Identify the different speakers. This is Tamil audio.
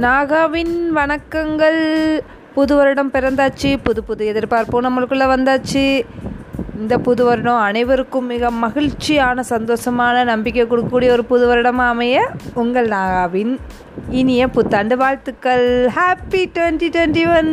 Speaker 1: நாகாவின் வணக்கங்கள். புது வருடம் பிறந்தாச்சு. புது புது எதிர்பார்ப்பும் நம்மளுக்குள்ளே வந்தாச்சு. இந்த புது வருடம் அனைவருக்கும் மிக மகிழ்ச்சியான சந்தோஷமான நம்பிக்கை கொடுக்கக்கூடிய ஒரு புது வருடமாக அமைய உங்கள் நாகாவின் இனிய புத்தாண்டு வாழ்த்துக்கள். Happy twenty twenty one